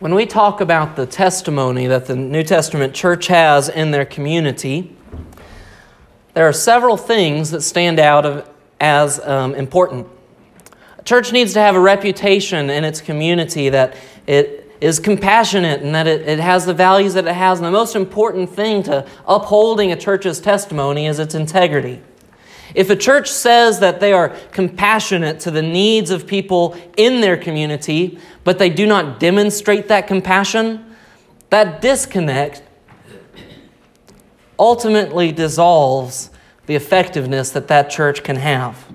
When we talk about the testimony that the New Testament church has in their community, there are several things that stand out as um, important. A church needs to have a reputation in its community that it is compassionate and that it, it has the values that it has. And the most important thing to upholding a church's testimony is its integrity. If a church says that they are compassionate to the needs of people in their community, but they do not demonstrate that compassion, that disconnect ultimately dissolves the effectiveness that that church can have.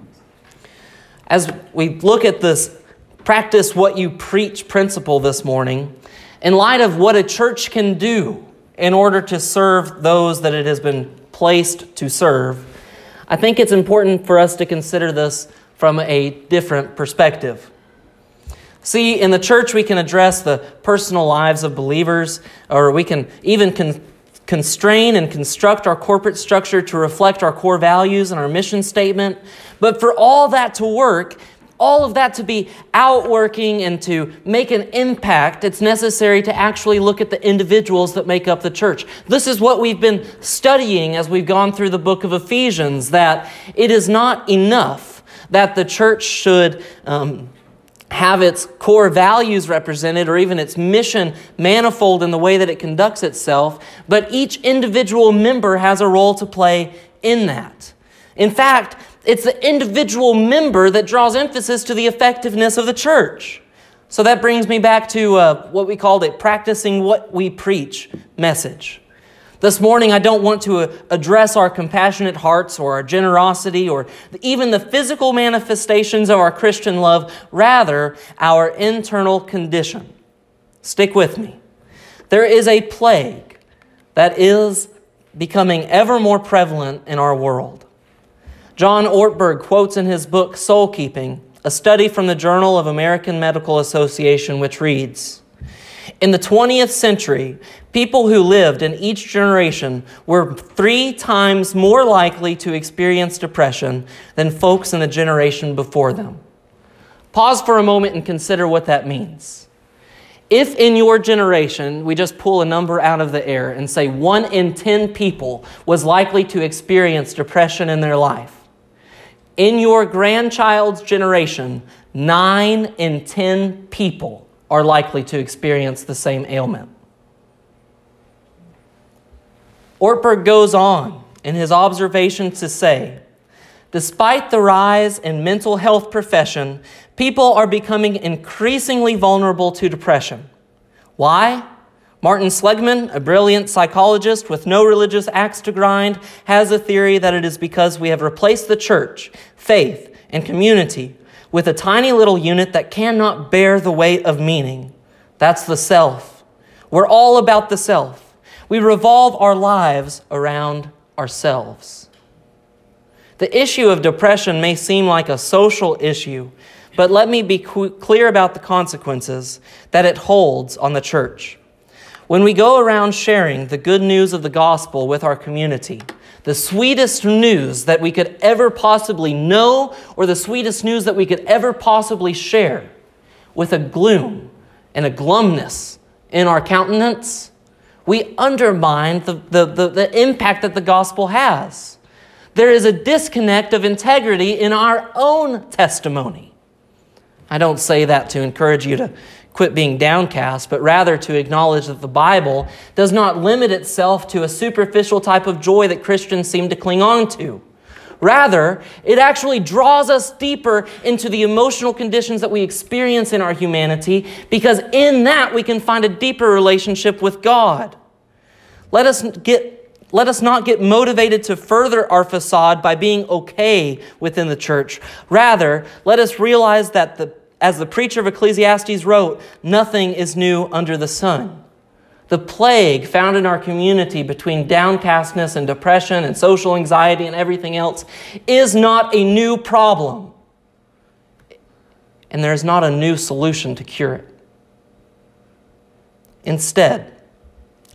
As we look at this practice what you preach principle this morning, in light of what a church can do in order to serve those that it has been placed to serve, I think it's important for us to consider this from a different perspective. See, in the church, we can address the personal lives of believers, or we can even con- constrain and construct our corporate structure to reflect our core values and our mission statement. But for all that to work, all of that to be outworking and to make an impact, it's necessary to actually look at the individuals that make up the church. This is what we've been studying as we've gone through the book of Ephesians that it is not enough that the church should. Um, have its core values represented or even its mission manifold in the way that it conducts itself, but each individual member has a role to play in that. In fact, it's the individual member that draws emphasis to the effectiveness of the church. So that brings me back to uh, what we called it practicing what we preach message. This morning, I don't want to uh, address our compassionate hearts or our generosity or even the physical manifestations of our Christian love, rather, our internal condition. Stick with me. There is a plague that is becoming ever more prevalent in our world. John Ortberg quotes in his book Soul Keeping a study from the Journal of American Medical Association, which reads In the 20th century, people who lived in each generation were three times more likely to experience depression than folks in the generation before them. Pause for a moment and consider what that means. If in your generation we just pull a number out of the air and say one in 10 people was likely to experience depression in their life, in your grandchild's generation, nine in 10 people are likely to experience the same ailment. Ortberg goes on in his observation to say, despite the rise in mental health profession, people are becoming increasingly vulnerable to depression. Why? Martin Seligman, a brilliant psychologist with no religious axe to grind, has a theory that it is because we have replaced the church, faith, and community with a tiny little unit that cannot bear the weight of meaning. That's the self. We're all about the self. We revolve our lives around ourselves. The issue of depression may seem like a social issue, but let me be clear about the consequences that it holds on the church. When we go around sharing the good news of the gospel with our community, the sweetest news that we could ever possibly know, or the sweetest news that we could ever possibly share, with a gloom and a glumness in our countenance, we undermine the, the, the, the, impact that the gospel has. There is a disconnect of integrity in our own testimony. I don't say that to encourage you to quit being downcast, but rather to acknowledge that the Bible does not limit itself to a superficial type of joy that Christians seem to cling on to. Rather, it actually draws us deeper into the emotional conditions that we experience in our humanity because in that we can find a deeper relationship with God. Let us get let us not get motivated to further our facade by being okay within the church. Rather, let us realize that the as the preacher of Ecclesiastes wrote, nothing is new under the sun. The plague found in our community between downcastness and depression and social anxiety and everything else is not a new problem. And there is not a new solution to cure it. Instead,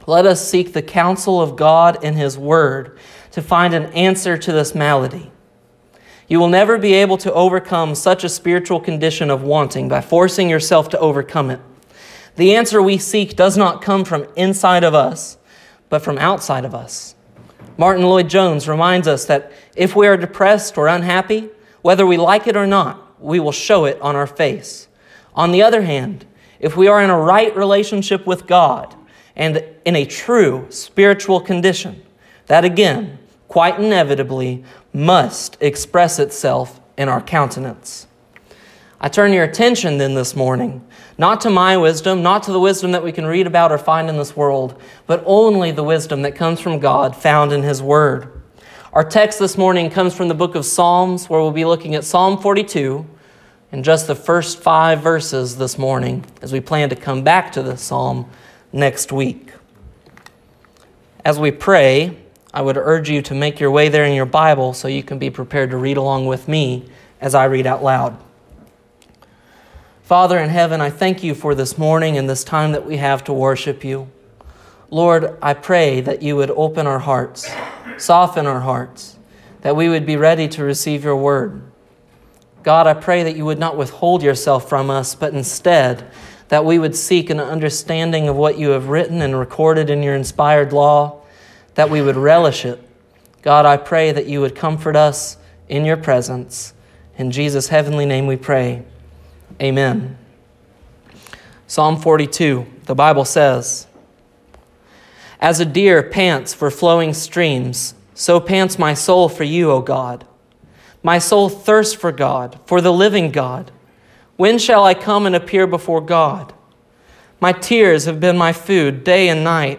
let us seek the counsel of God in His Word to find an answer to this malady. You will never be able to overcome such a spiritual condition of wanting by forcing yourself to overcome it. The answer we seek does not come from inside of us, but from outside of us. Martyn Lloyd-Jones reminds us that if we are depressed or unhappy, whether we like it or not, we will show it on our face. On the other hand, if we are in a right relationship with God and in a true spiritual condition, that again, quite inevitably, must express itself in our countenance. I turn your attention then this morning, not to my wisdom, not to the wisdom that we can read about or find in this world, but only the wisdom that comes from God found in His Word. Our text this morning comes from the book of Psalms, where we'll be looking at Psalm 42 and just the first five verses this morning as we plan to come back to this psalm next week. As we pray, I would urge you to make your way there in your Bible so you can be prepared to read along with me as I read out loud. Father in heaven, I thank you for this morning and this time that we have to worship you. Lord, I pray that you would open our hearts, soften our hearts, that we would be ready to receive your word. God, I pray that you would not withhold yourself from us, but instead that we would seek an understanding of what you have written and recorded in your inspired law, that we would relish it. God, I pray that you would comfort us in your presence. In Jesus' heavenly name we pray. Amen. Psalm 42, the Bible says, As a deer pants for flowing streams, so pants my soul for you, O God. My soul thirsts for God, for the living God. When shall I come and appear before God? My tears have been my food day and night,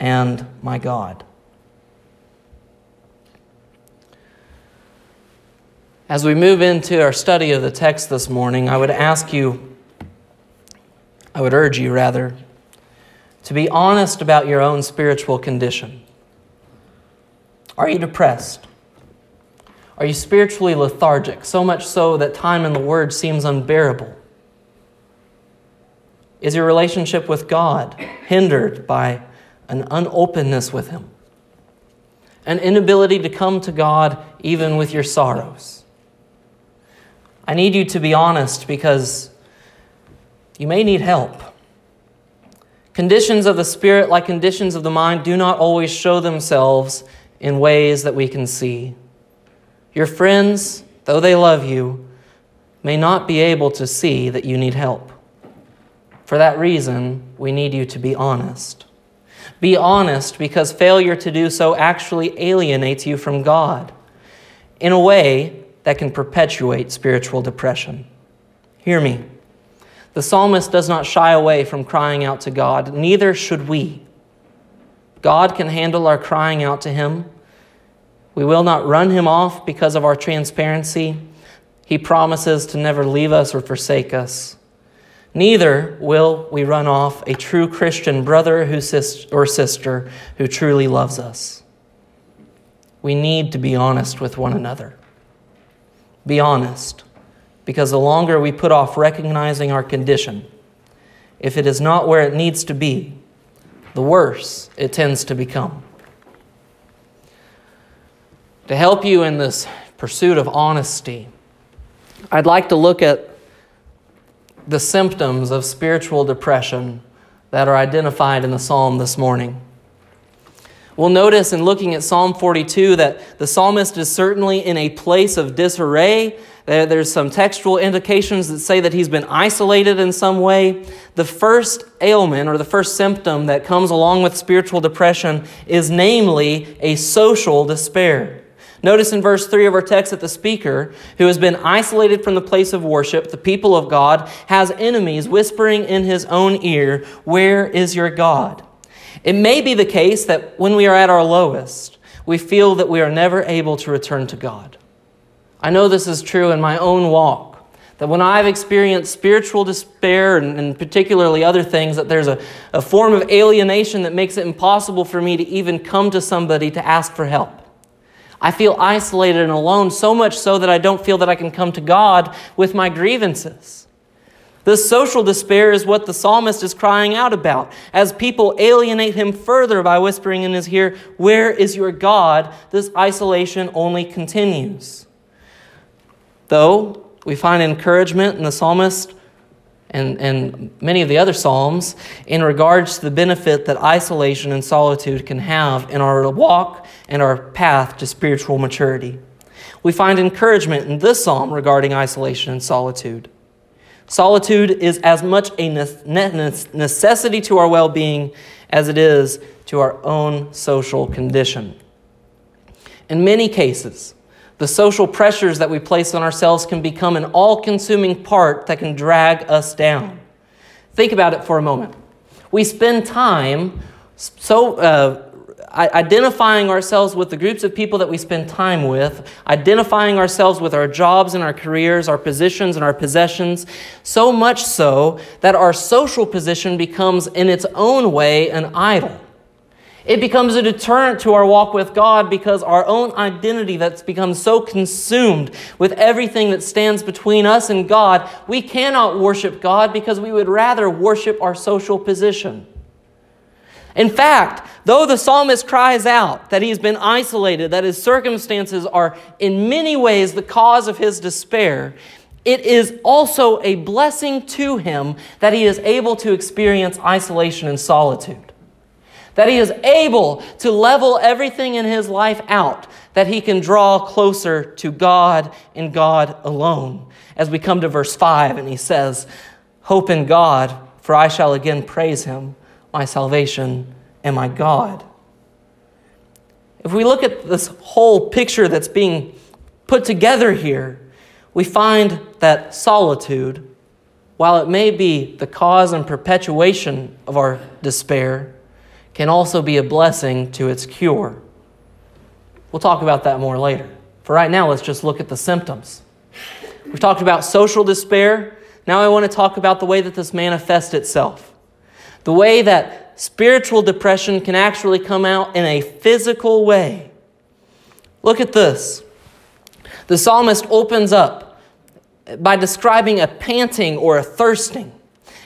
and my God. As we move into our study of the text this morning, I would ask you, I would urge you rather, to be honest about your own spiritual condition. Are you depressed? Are you spiritually lethargic, so much so that time in the Word seems unbearable? Is your relationship with God hindered by an unopenness with Him? An inability to come to God even with your sorrows? I need you to be honest because you may need help. Conditions of the spirit, like conditions of the mind, do not always show themselves in ways that we can see. Your friends, though they love you, may not be able to see that you need help. For that reason, we need you to be honest. Be honest because failure to do so actually alienates you from God in a way that can perpetuate spiritual depression. Hear me. The psalmist does not shy away from crying out to God, neither should we. God can handle our crying out to Him we will not run him off because of our transparency. He promises to never leave us or forsake us. Neither will we run off a true Christian brother or sister who truly loves us. We need to be honest with one another. Be honest, because the longer we put off recognizing our condition, if it is not where it needs to be, the worse it tends to become. To help you in this pursuit of honesty, I'd like to look at the symptoms of spiritual depression that are identified in the psalm this morning. We'll notice in looking at Psalm 42 that the psalmist is certainly in a place of disarray. There's some textual indications that say that he's been isolated in some way. The first ailment or the first symptom that comes along with spiritual depression is namely a social despair. Notice in verse 3 of our text that the speaker, who has been isolated from the place of worship, the people of God, has enemies whispering in his own ear, Where is your God? It may be the case that when we are at our lowest, we feel that we are never able to return to God. I know this is true in my own walk, That when I've experienced spiritual despair and, and particularly other things, that there's a, a form of alienation that makes it impossible for me to even come to somebody to ask for help. I feel isolated and alone, so much so that I don't feel that I can come to God with my grievances. This social despair is what the psalmist is crying out about. As people alienate him further by whispering in his ear, Where is your God? This isolation only continues. Though we find encouragement in the psalmist and, and many of the other psalms in regards to the benefit that isolation and solitude can have in our walk and our path to spiritual maturity. We find encouragement in this psalm regarding isolation and solitude. Solitude is as much a necessity to our well being as it is to our own social condition. In many cases, the social pressures that we place on ourselves can become an all consuming part that can drag us down. Think about it for a moment. We spend time so uh, identifying ourselves with the groups of people that we spend time with, identifying ourselves with our jobs and our careers, our positions and our possessions, so much so that our social position becomes, in its own way, an idol. It becomes a deterrent to our walk with God because our own identity that's become so consumed with everything that stands between us and God, we cannot worship God because we would rather worship our social position. In fact, though the psalmist cries out that he's been isolated, that his circumstances are in many ways the cause of his despair, it is also a blessing to him that he is able to experience isolation and solitude that he is able to level everything in his life out, that he can draw closer to God and God alone. As we come to verse 5, and he says, Hope in God, for I shall again praise him, my salvation and my God. If we look at this whole picture that's being put together here, we find that solitude, while it may be the cause and perpetuation of our despair, can also be a blessing to its cure. We'll talk about that more later. For right now, let's just look at the symptoms. We've talked about social despair. Now I want to talk about the way that this manifests itself. The way that spiritual depression can actually come out in a physical way. Look at this. The psalmist opens up by describing a panting or a thirsting.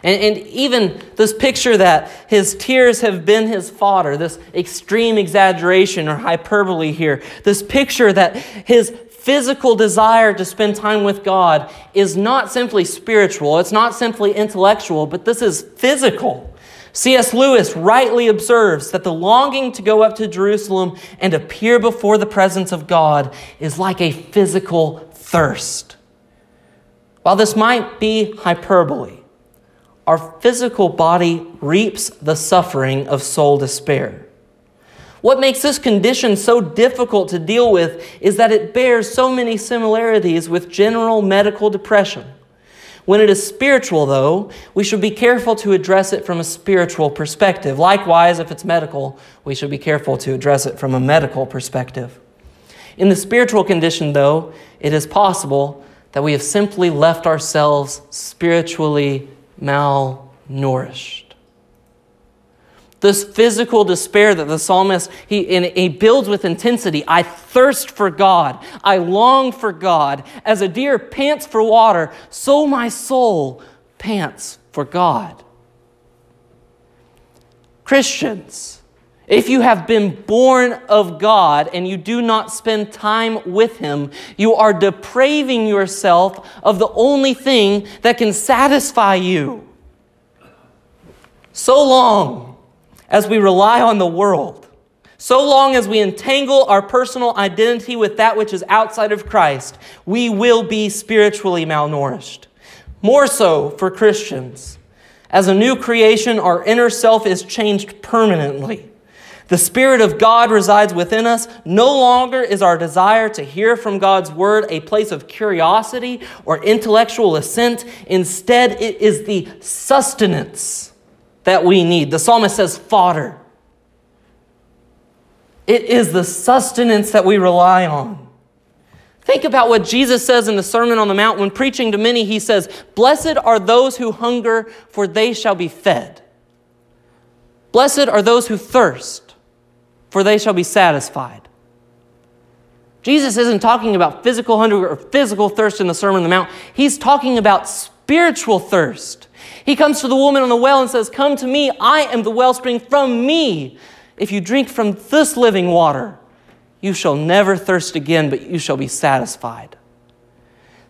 And, and, even this picture that his tears have been his fodder, this extreme exaggeration or hyperbole here, this picture that his physical desire to spend time with God is not simply spiritual, it's not simply intellectual, but this is physical. C.S. Lewis rightly observes that the longing to go up to Jerusalem and appear before the presence of God is like a physical thirst. While this might be hyperbole, our physical body reaps the suffering of soul despair. What makes this condition so difficult to deal with is that it bears so many similarities with general medical depression. When it is spiritual, though, we should be careful to address it from a spiritual perspective. Likewise, if it's medical, we should be careful to address it from a medical perspective. In the spiritual condition, though, it is possible that we have simply left ourselves spiritually malnourished. This physical despair that the psalmist he, he builds with intensity. I thirst for God. I long for God. As a deer pants for water, so my soul pants for God. Christians, if you have been born of God and you do not spend time with Him, you are depraving yourself of the only thing that can satisfy you. So long as we rely on the world, so long as we entangle our personal identity with that which is outside of Christ, we will be spiritually malnourished. More so for Christians. As a new creation, our inner self is changed permanently. The Spirit of God resides within us. No longer is our desire to hear from God's Word a place of curiosity or intellectual assent. Instead, it is the sustenance that we need. The psalmist says, fodder. It is the sustenance that we rely on. Think about what Jesus says in the Sermon on the Mount. When preaching to many, he says, Blessed are those who hunger, for they shall be fed. Blessed are those who thirst, for they shall be satisfied. Jesus isn't talking about physical hunger or physical thirst in the Sermon on the Mount. He's talking about spiritual thirst. He comes to the woman on the well and says, Come to me, I am the wellspring from me. If you drink from this living water, you shall never thirst again, but you shall be satisfied.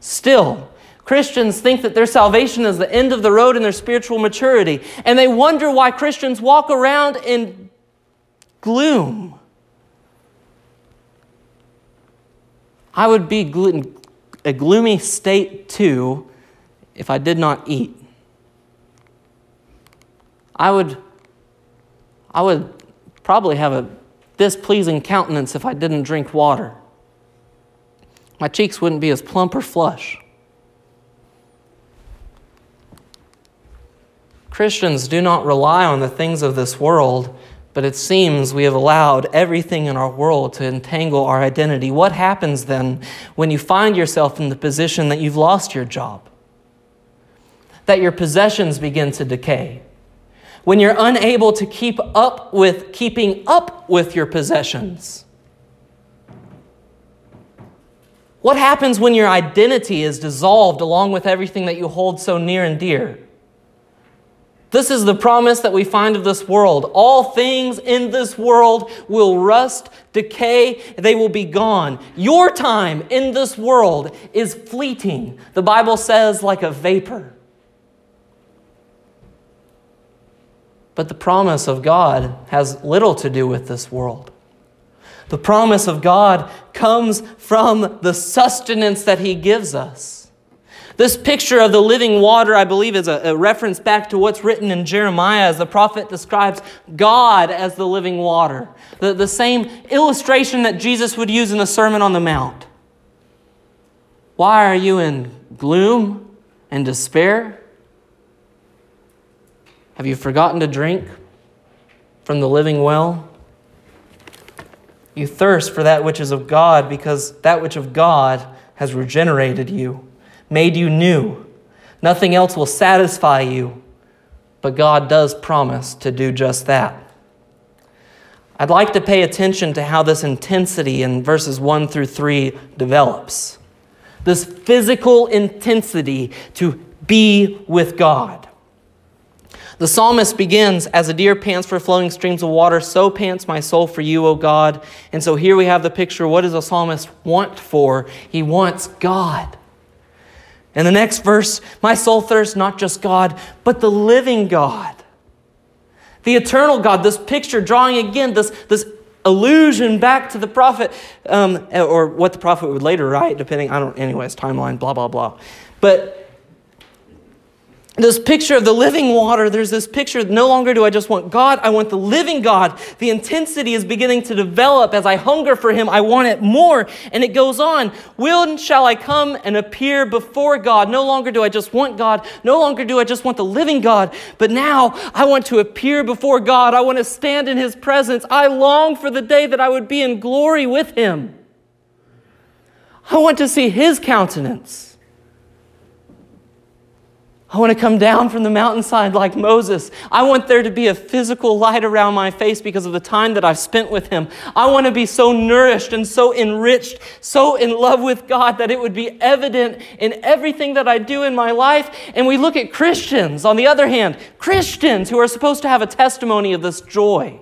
Still, Christians think that their salvation is the end of the road in their spiritual maturity, and they wonder why Christians walk around in gloom. I would be in a gloomy state too if I did not eat. I would, I would probably have a displeasing countenance if I didn't drink water. My cheeks wouldn't be as plump or flush. Christians do not rely on the things of this world, but it seems we have allowed everything in our world to entangle our identity. What happens then when you find yourself in the position that you've lost your job? That your possessions begin to decay? When you're unable to keep up with keeping up with your possessions? What happens when your identity is dissolved along with everything that you hold so near and dear? This is the promise that we find of this world. All things in this world will rust, decay, they will be gone. Your time in this world is fleeting. The Bible says, like a vapor. But the promise of God has little to do with this world. The promise of God comes from the sustenance that He gives us. This picture of the living water, I believe, is a, a, reference back to what's written in Jeremiah as the prophet describes God as the living water. The, the same illustration that Jesus would use in the Sermon on the Mount. Why are you in gloom and despair? Have you forgotten to drink from the living well? You thirst for that which is of God because that which of God has regenerated you, made you new. Nothing else will satisfy you, but God does promise to do just that. I'd like to pay attention to how this intensity in verses 1 through 3 develops. This physical intensity to be with God. The psalmist begins, As a deer pants for flowing streams of water, so pants my soul for you, O God. And so here we have the picture. What does a psalmist want for? He wants God. And the next verse, my soul thirsts not just God, but the living God. The eternal God, this picture drawing again this, this allusion back to the prophet, um, or what the prophet would later write, depending, I don't, anyways, timeline, blah, blah, blah. But this picture of the living water, there's this picture, no longer do I just want God, I want the living God. The intensity is beginning to develop as I hunger for Him. I want it more. And it goes on. When shall I come and appear before God? No longer do I just want God. No longer do I just want the living God. But now I want to appear before God. I want to stand in His presence. I long for the day that I would be in glory with Him. I want to see His countenance. I want to come down from the mountainside like Moses. I want there to be a physical light around my face because of the time that I've spent with him. I want to be so nourished and so enriched, so in love with God that it would be evident in everything that I do in my life. And we look at Christians, on the other hand, Christians who are supposed to have a testimony of this joy.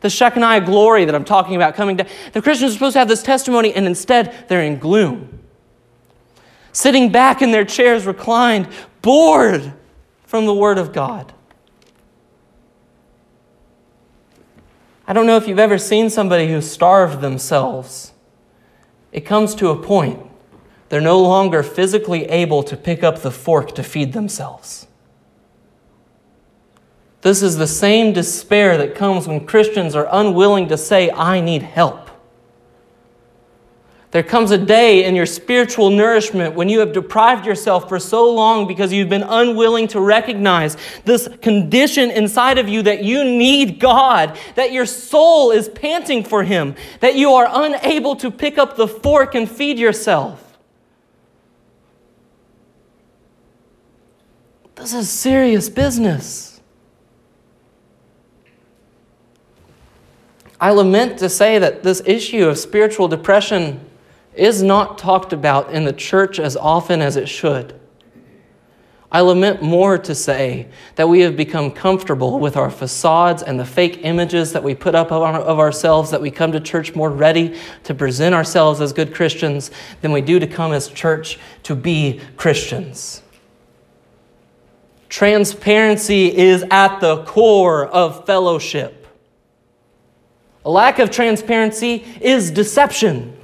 The Shekinah glory that I'm talking about coming down. The Christians are supposed to have this testimony, and instead they're in gloom sitting back in their chairs reclined, bored from the Word of God. I don't know if you've ever seen somebody who starved themselves. It comes to a point, they're no longer physically able to pick up the fork to feed themselves. This is the same despair that comes when Christians are unwilling to say, I need help. There comes a day in your spiritual nourishment when you have deprived yourself for so long because you've been unwilling to recognize this condition inside of you that you need God, that your soul is panting for Him, that you are unable to pick up the fork and feed yourself. This is serious business. I lament to say that this issue of spiritual depression is not talked about in the church as often as it should. I lament more to say that we have become comfortable with our facades and the fake images that we put up of ourselves, that we come to church more ready to present ourselves as good Christians than we do to come as church to be Christians. Transparency is at the core of fellowship. A lack of transparency is deception.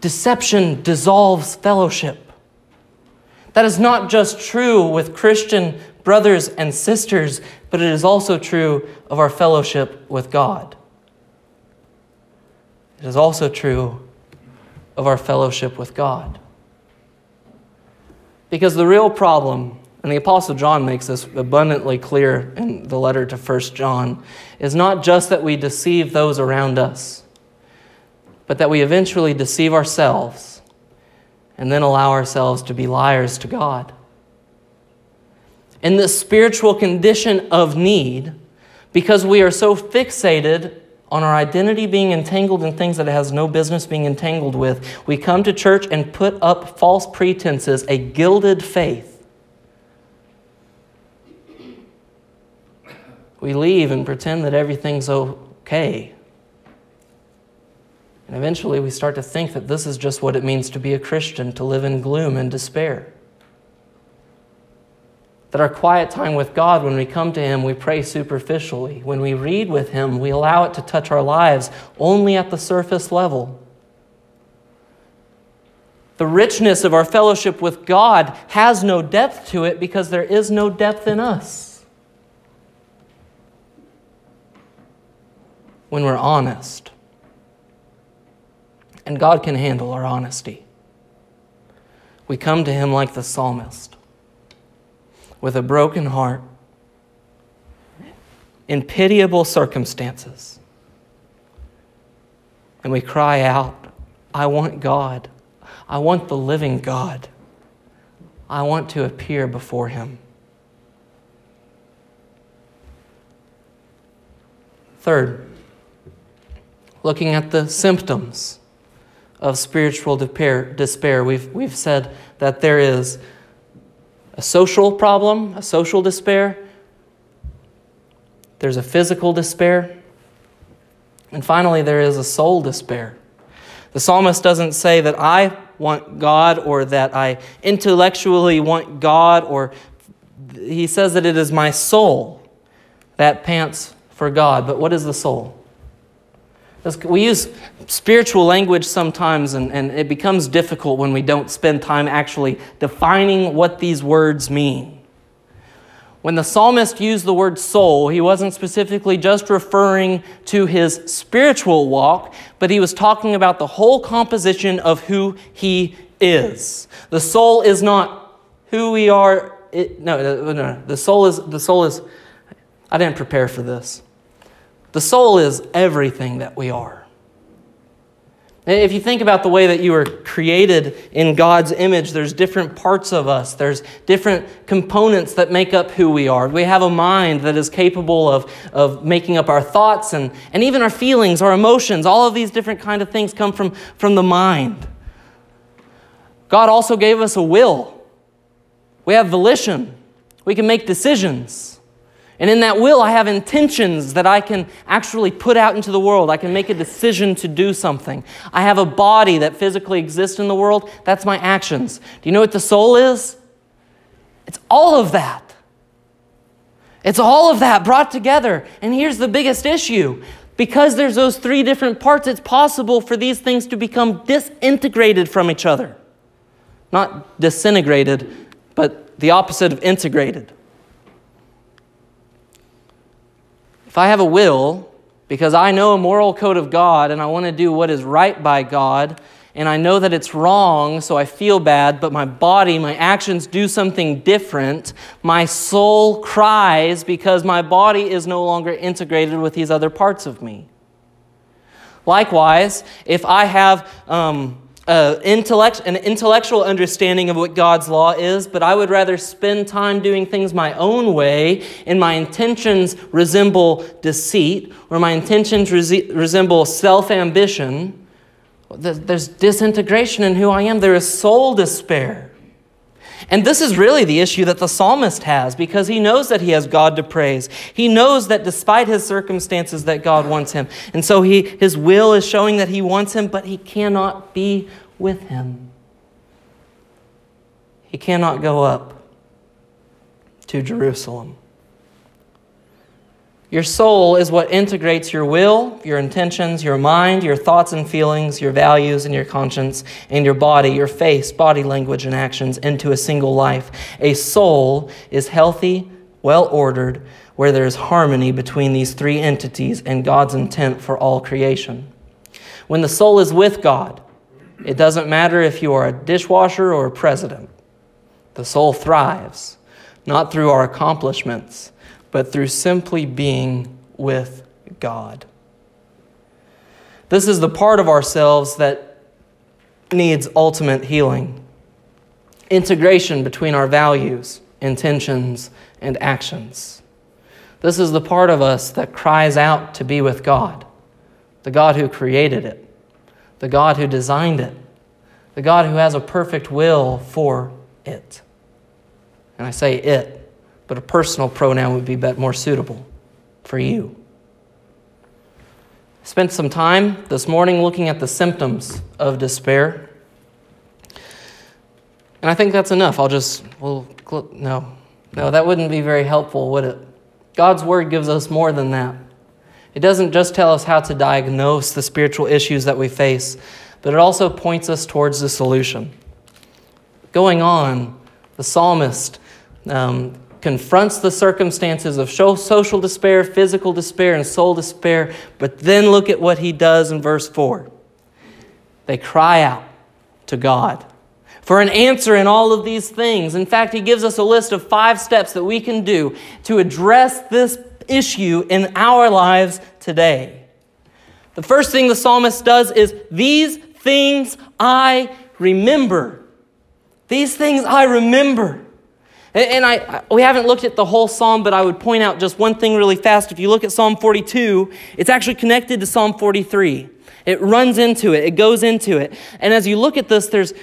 Deception dissolves fellowship. That is not just true with Christian brothers and sisters, but it is also true of our fellowship with God. It is also true of our fellowship with God. Because the real problem, and the Apostle John makes this abundantly clear in the letter to 1 John, is not just that we deceive those around us but that we eventually deceive ourselves and then allow ourselves to be liars to God. In this spiritual condition of need, because we are so fixated on our identity being entangled in things that it has no business being entangled with, we come to church and put up false pretenses, a gilded faith. We leave and pretend that everything's okay. And eventually we start to think that this is just what it means to be a Christian, to live in gloom and despair. That our quiet time with God, when we come to Him, we pray superficially. When we read with Him, we allow it to touch our lives only at the surface level. The richness of our fellowship with God has no depth to it because there is no depth in us. When we're honest and God can handle our honesty. We come to Him like the psalmist, with a broken heart, in pitiable circumstances. And we cry out, I want God. I want the living God. I want to appear before Him. Third, looking at the symptoms of spiritual despair. We've, we've said that there is a social problem, a social despair, there's a physical despair, and finally, there is a soul despair. The psalmist doesn't say that I want God or that I intellectually want God, or he says that it is my soul that pants for God. But what is the soul? We use spiritual language sometimes, and, and it becomes difficult when we don't spend time actually defining what these words mean. When the psalmist used the word soul, he wasn't specifically just referring to his spiritual walk, but he was talking about the whole composition of who he is. The soul is not who we are. It, no, no, no. The soul is, the soul is, I didn't prepare for this. The soul is everything that we are. If you think about the way that you were created in God's image, there's different parts of us. There's different components that make up who we are. We have a mind that is capable of, of making up our thoughts and, and even our feelings, our emotions. All of these different kind of things come from, from the mind. God also gave us a will. We have volition. We can make decisions. And in that will, I have intentions that I can actually put out into the world. I can make a decision to do something. I have a body that physically exists in the world. That's my actions. Do you know what the soul is? It's all of that. It's all of that brought together. And here's the biggest issue because there's those three different parts, it's possible for these things to become disintegrated from each other. Not disintegrated, but the opposite of integrated. If I have a will because I know a moral code of God and I want to do what is right by God and I know that it's wrong, so I feel bad, but my body, my actions do something different. My soul cries because my body is no longer integrated with these other parts of me. Likewise, if I have um, intellect, an intellectual understanding of what God's law is, but I would rather spend time doing things my own way, and my intentions resemble deceit, or my intentions resemble self ambition, there's disintegration in who I am. There is soul despair. And this is really the issue that the psalmist has because he knows that he has God to praise. He knows that despite his circumstances that God wants him. And so he, his will is showing that he wants him, but he cannot be with him. He cannot go up to Jerusalem. Your soul is what integrates your will, your intentions, your mind, your thoughts and feelings, your values and your conscience, and your body, your face, body language, and actions into a single life. A soul is healthy, well ordered, where there is harmony between these three entities and God's intent for all creation. When the soul is with God, it doesn't matter if you are a dishwasher or a president. The soul thrives, not through our accomplishments but through simply being with God. This is the part of ourselves that needs ultimate healing integration between our values, intentions, and actions. This is the part of us that cries out to be with God, the God who created it, the God who designed it, the God who has a perfect will for it. And I say it but a personal pronoun would be more suitable for you. Spent some time this morning looking at the symptoms of despair. And I think that's enough. I'll just, well, no. No, that wouldn't be very helpful, would it? God's Word gives us more than that. It doesn't just tell us how to diagnose the spiritual issues that we face, but it also points us towards the solution. Going on, the psalmist um, confronts the circumstances of social despair, physical despair, and soul despair. But then look at what he does in verse 4. They cry out to God for an answer in all of these things. In fact, he gives us a list of five steps that we can do to address this issue in our lives today. The first thing the psalmist does is, These things I remember. These things I remember. And I, we haven't looked at the whole psalm, but I would point out just one thing really fast. If you look at Psalm 42, it's actually connected to Psalm 43. It runs into it, it goes into it. And as you look at this, there's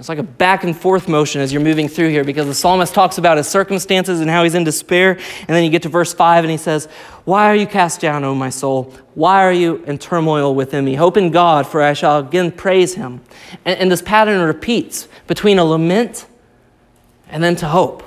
it's like a back and forth motion as you're moving through here because the psalmist talks about his circumstances and how he's in despair. And then you get to verse 5 and he says, Why are you cast down, O my soul? Why are you in turmoil within me? Hope in God, for I shall again praise him. And, and this pattern repeats between a lament and then to hope.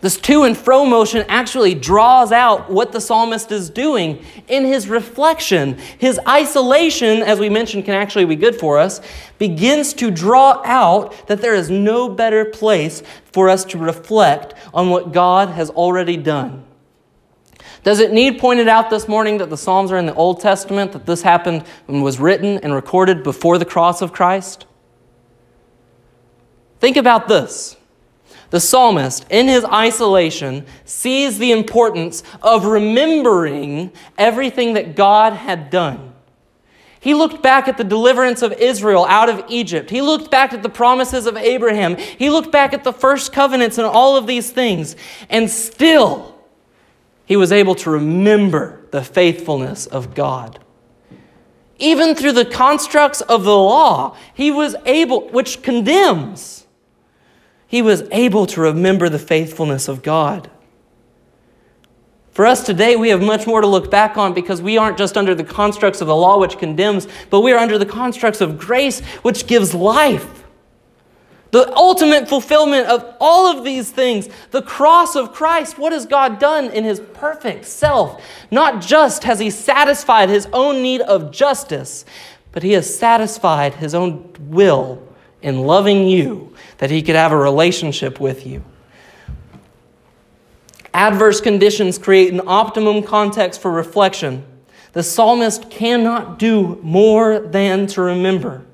This to and fro motion actually draws out what the psalmist is doing in his reflection. His isolation, as we mentioned, can actually be good for us, begins to draw out that there is no better place for us to reflect on what God has already done. Does it need pointed out this morning that the Psalms are in the Old Testament, that this happened and was written and recorded before the cross of Christ? Think about this. The psalmist, in his isolation, sees the importance of remembering everything that God had done. He looked back at the deliverance of Israel out of Egypt. He looked back at the promises of Abraham. He looked back at the first covenants and all of these things. And still, he was able to remember the faithfulness of God. Even through the constructs of the law, he was able, which condemns he was able to remember the faithfulness of God. For us today, we have much more to look back on because we aren't just under the constructs of the law which condemns, but we are under the constructs of grace which gives life. The ultimate fulfillment of all of these things, the cross of Christ, what has God done in his perfect self? Not just has he satisfied his own need of justice, but he has satisfied his own will in loving you that he could have a relationship with you. Adverse conditions create an optimum context for reflection. The psalmist cannot do more than to remember.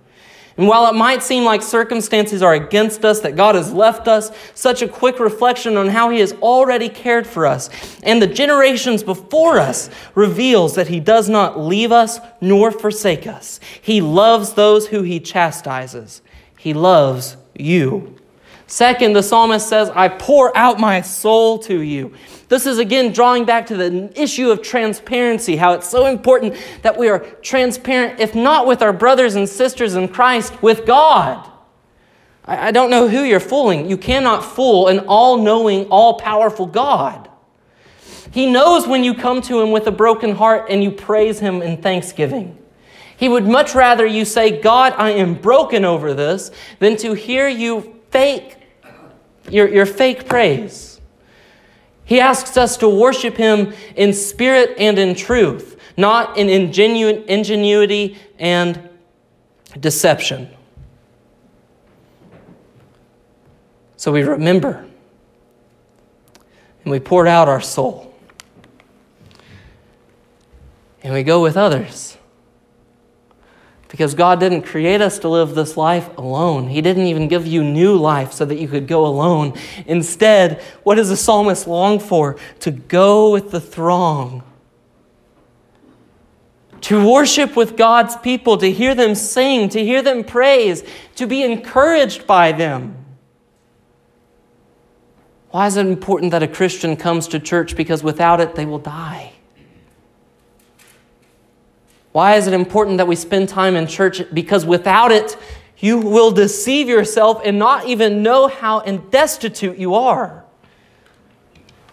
And while it might seem like circumstances are against us, that God has left us, such a quick reflection on how He has already cared for us and the generations before us reveals that He does not leave us nor forsake us. He loves those who He chastises, He loves you. Second, the psalmist says, I pour out my soul to you. This is again drawing back to the issue of transparency, how it's so important that we are transparent, if not with our brothers and sisters in Christ, with God. I don't know who you're fooling. You cannot fool an all knowing, all powerful God. He knows when you come to Him with a broken heart and you praise Him in thanksgiving. He would much rather you say, God, I am broken over this, than to hear you fake, your, your fake praise. He asks us to worship Him in spirit and in truth, not in ingenu- ingenuity and deception. So we remember and we pour out our soul. And we go with others. Because God didn't create us to live this life alone. He didn't even give you new life so that you could go alone. Instead, what does the psalmist long for? To go with the throng. To worship with God's people, to hear them sing, to hear them praise, to be encouraged by them. Why is it important that a Christian comes to church? Because without it, they will die. Why is it important that we spend time in church? Because without it, you will deceive yourself and not even know how destitute you are.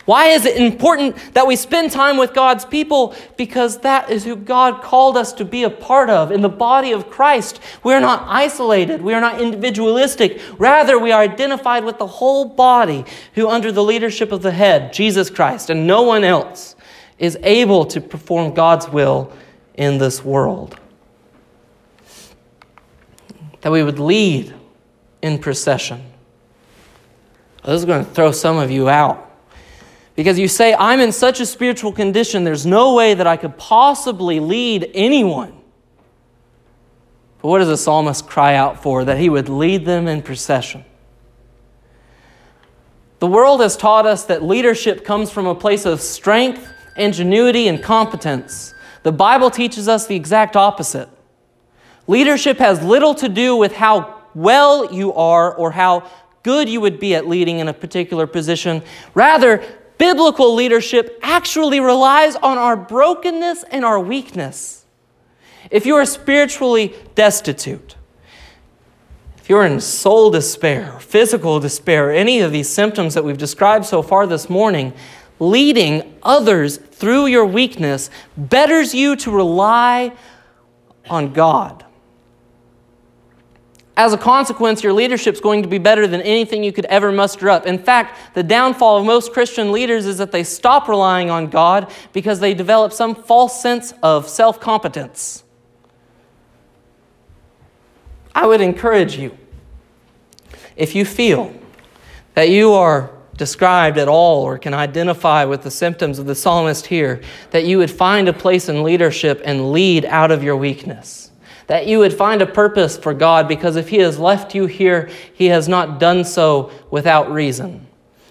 Why is it important that we spend time with God's people? Because that is who God called us to be a part of in the body of Christ. We are not isolated, we are not individualistic. Rather, we are identified with the whole body who, under the leadership of the head, Jesus Christ, and no one else, is able to perform God's will in this world. That we would lead in procession. This is going to throw some of you out. Because you say, I'm in such a spiritual condition, there's no way that I could possibly lead anyone. But what does the psalmist cry out for? That he would lead them in procession. The world has taught us that leadership comes from a place of strength, ingenuity, and competence. The Bible teaches us the exact opposite. Leadership has little to do with how well you are or how good you would be at leading in a particular position. Rather, biblical leadership actually relies on our brokenness and our weakness. If you are spiritually destitute, if you're in soul despair, physical despair, any of these symptoms that we've described so far this morning, leading others through your weakness betters you to rely on God. As a consequence, your leadership is going to be better than anything you could ever muster up. In fact, the downfall of most Christian leaders is that they stop relying on God because they develop some false sense of self competence. I would encourage you, if you feel that you are described at all or can identify with the symptoms of the psalmist here, that you would find a place in leadership and lead out of your weakness. That you would find a purpose for God because if He has left you here, He has not done so without reason.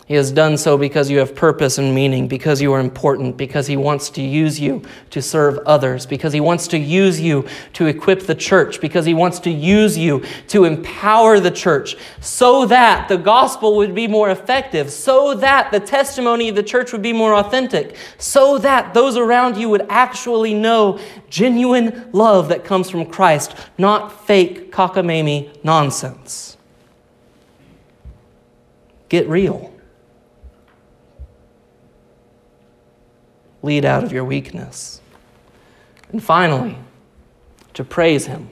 He has done so because you have purpose and meaning, because you are important, because He wants to use you to serve others, because He wants to use you to equip the church, because He wants to use you to empower the church so that the gospel would be more effective, so that the testimony of the church would be more authentic, so that those around you would actually know genuine love that comes from Christ, not fake cockamamie nonsense. Get real. Lead out of your weakness. And finally, to praise Him.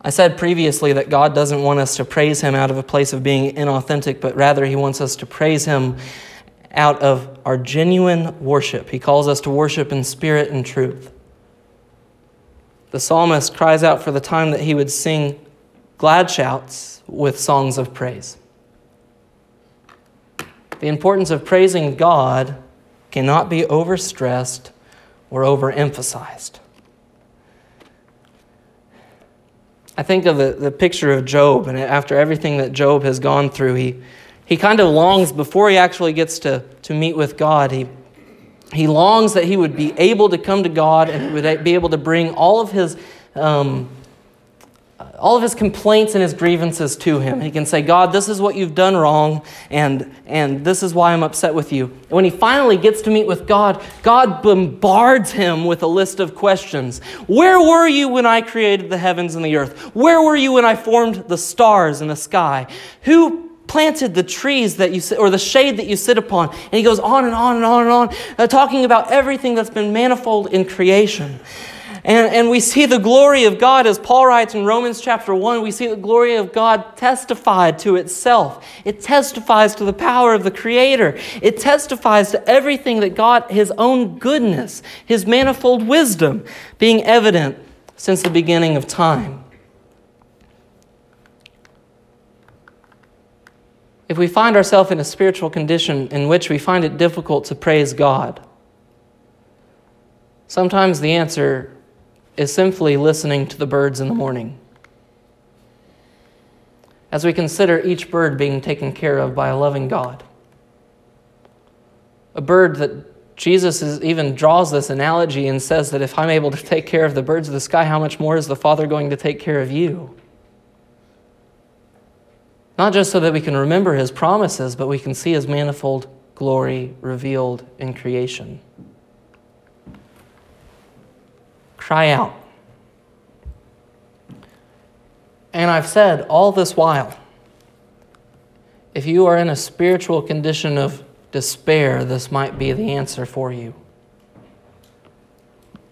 I said previously that God doesn't want us to praise Him out of a place of being inauthentic, but rather He wants us to praise Him out of our genuine worship. He calls us to worship in spirit and truth. The psalmist cries out for the time that he would sing glad shouts with songs of praise. The importance of praising God cannot be overstressed or overemphasized. I think of the, the picture of Job, and after everything that Job has gone through, he, he kind of longs, before he actually gets to, to meet with God, he, he longs that he would be able to come to God and would be able to bring all of his. Um, all of his complaints and his grievances to him. He can say, God, this is what you've done wrong, and, and this is why I'm upset with you. And when he finally gets to meet with God, God bombards him with a list of questions. Where were you when I created the heavens and the earth? Where were you when I formed the stars in the sky? Who planted the trees that you sit, or the shade that you sit upon? And he goes on and on and on and on, uh, talking about everything that's been manifold in creation. And, and we see the glory of God, as Paul writes in Romans chapter 1, we see the glory of God testified to itself. It testifies to the power of the Creator. It testifies to everything that God, His own goodness, His manifold wisdom, being evident since the beginning of time. If we find ourselves in a spiritual condition in which we find it difficult to praise God, sometimes the answer is simply listening to the birds in the morning. As we consider each bird being taken care of by a loving God, a bird that Jesus is, even draws this analogy and says that if I'm able to take care of the birds of the sky, how much more is the Father going to take care of you? Not just so that we can remember his promises, but we can see his manifold glory revealed in creation. Cry out. And I've said all this while if you are in a spiritual condition of despair, this might be the answer for you.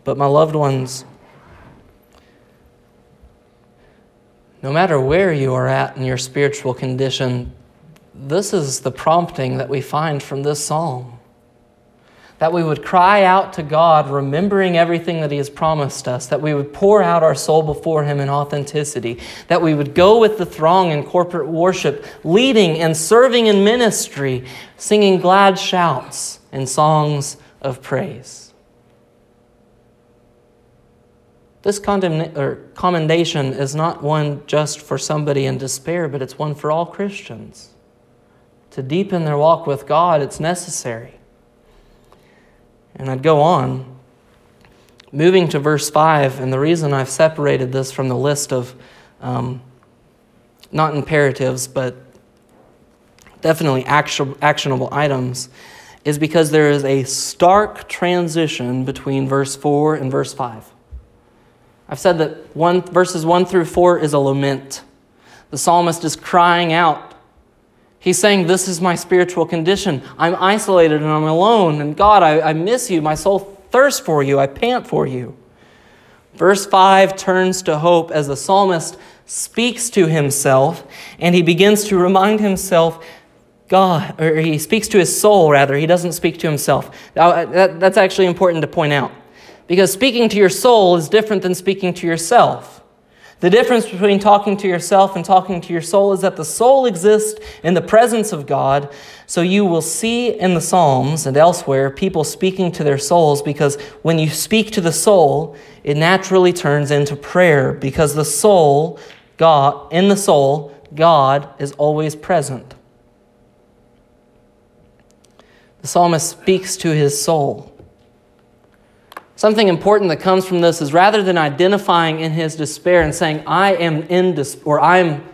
But, my loved ones, no matter where you are at in your spiritual condition, this is the prompting that we find from this psalm that we would cry out to God, remembering everything that He has promised us, that we would pour out our soul before Him in authenticity, that we would go with the throng in corporate worship, leading and serving in ministry, singing glad shouts and songs of praise. This commendation is not one just for somebody in despair, but it's one for all Christians. To deepen their walk with God, it's necessary. And I'd go on. Moving to verse 5, and the reason I've separated this from the list of um, not imperatives, but definitely action, actionable items, is because there is a stark transition between verse 4 and verse 5. I've said that one, verses 1 through 4 is a lament. The psalmist is crying out He's saying, This is my spiritual condition. I'm isolated and I'm alone. And God, I, I miss you. My soul thirsts for you. I pant for you. Verse 5 turns to hope as the psalmist speaks to himself and he begins to remind himself God, or he speaks to his soul rather. He doesn't speak to himself. Now, uh, that, that's actually important to point out because speaking to your soul is different than speaking to yourself. The difference between talking to yourself and talking to your soul is that the soul exists in the presence of God. So you will see in the Psalms and elsewhere people speaking to their souls because when you speak to the soul, it naturally turns into prayer because the soul, God, in the soul, God is always present. The psalmist speaks to his soul. Something important that comes from this is rather than identifying in his despair and saying, I am in despair, or I'm,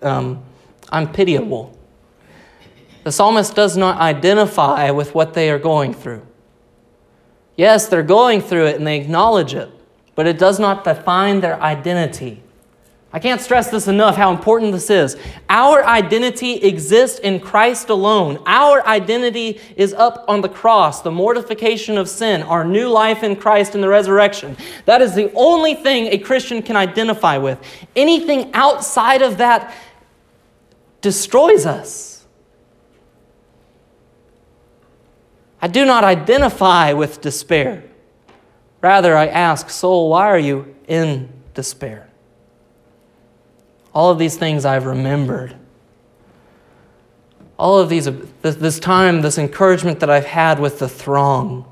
um, I'm pitiable, the psalmist does not identify with what they are going through. Yes, they're going through it and they acknowledge it, but it does not define their identity. I can't stress this enough how important this is. Our identity exists in Christ alone. Our identity is up on the cross, the mortification of sin, our new life in Christ and the resurrection. That is the only thing a Christian can identify with. Anything outside of that destroys us. I do not identify with despair. Rather, I ask, soul, why are you in despair? All of these things I've remembered. All of these, this time, this encouragement that I've had with the throng.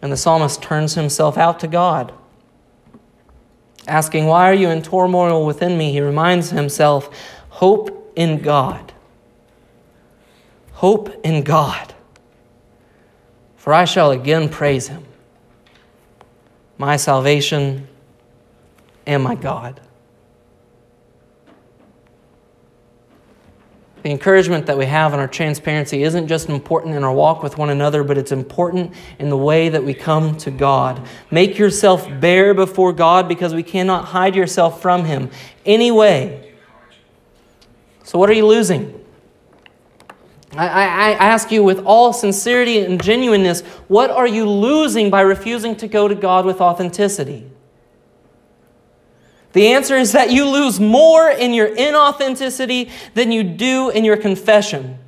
And the psalmist turns himself out to God, asking, Why are you in turmoil within me? He reminds himself, Hope in God. Hope in God, for I shall again praise him my salvation and my God. The encouragement that we have in our transparency isn't just important in our walk with one another, but it's important in the way that we come to God. Make yourself bare before God because we cannot hide yourself from Him anyway. So, what are you losing? I, I, ask you with all sincerity and genuineness, what are you losing by refusing to go to God with authenticity? The answer is that you lose more in your inauthenticity than you do in your confession.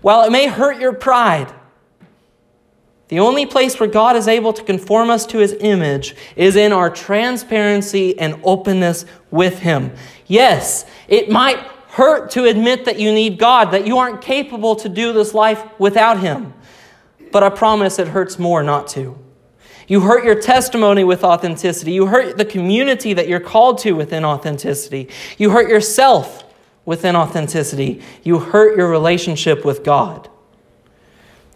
While it may hurt your pride, the only place where God is able to conform us to his image is in our transparency and openness with him. Yes, it might hurt to admit that you need God, that you aren't capable to do this life without him. But I promise it hurts more not to. You hurt your testimony with authenticity. You hurt the community that you're called to within authenticity. You hurt yourself within authenticity. You hurt your relationship with God.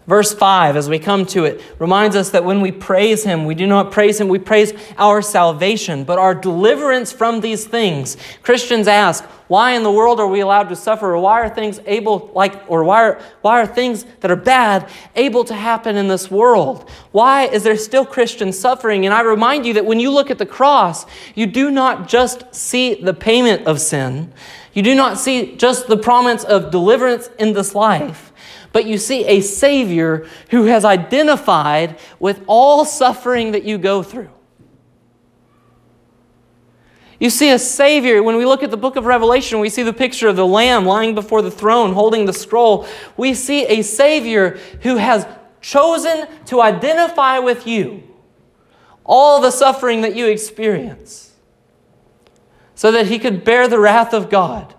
Verse 5, as we come to it, reminds us that when we praise Him, we do not praise Him, we praise our salvation, but our deliverance from these things. Christians ask, why in the world are we allowed to suffer? Or why are things able, like, or why are, why are things that are bad able to happen in this world? Why is there still Christian suffering? And I remind you that when you look at the cross, you do not just see the payment of sin, you do not see just the promise of deliverance in this life but you see a Savior who has identified with all suffering that you go through. You see a Savior. When we look at the book of Revelation, we see the picture of the Lamb lying before the throne holding the scroll. We see a Savior who has chosen to identify with you all the suffering that you experience so that he could bear the wrath of God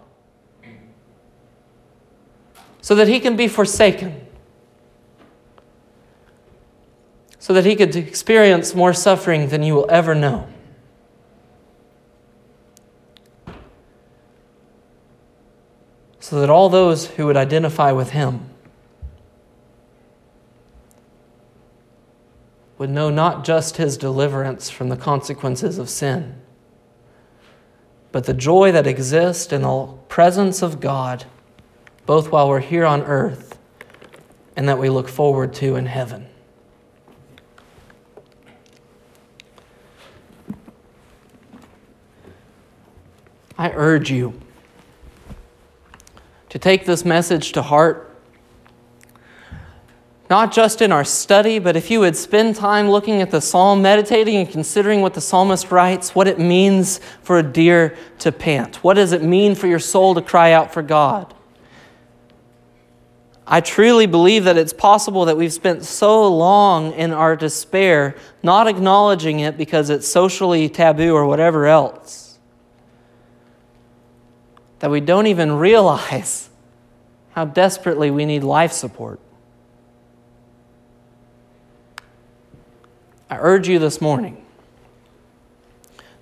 so that he can be forsaken, so that he could experience more suffering than you will ever know. So that all those who would identify with him would know not just his deliverance from the consequences of sin, but the joy that exists in the presence of God both while we're here on earth and that we look forward to in heaven. I urge you to take this message to heart, not just in our study, but if you would spend time looking at the psalm, meditating and considering what the psalmist writes, what it means for a deer to pant. What does it mean for your soul to cry out for God? I truly believe that it's possible that we've spent so long in our despair not acknowledging it because it's socially taboo or whatever else that we don't even realize how desperately we need life support. I urge you this morning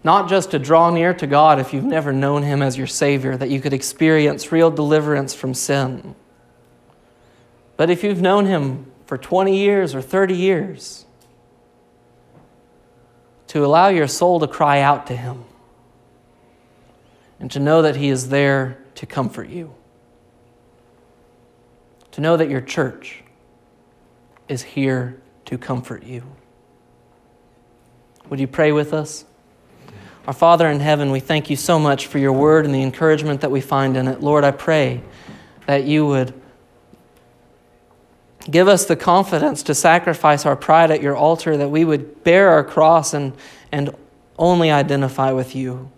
not just to draw near to God if you've never known Him as your Savior, that you could experience real deliverance from sin but if you've known him for 20 years or 30 years, to allow your soul to cry out to him and to know that he is there to comfort you. To know that your church is here to comfort you. Would you pray with us? Our Father in heaven, we thank you so much for your word and the encouragement that we find in it. Lord, I pray that you would Give us the confidence to sacrifice our pride at your altar, that we would bear our cross and, and only identify with you.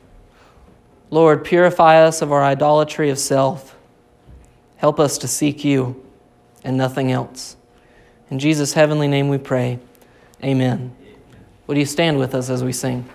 Lord, purify us of our idolatry of self. Help us to seek you and nothing else. In Jesus' heavenly name we pray. Amen. Would you stand with us as we sing?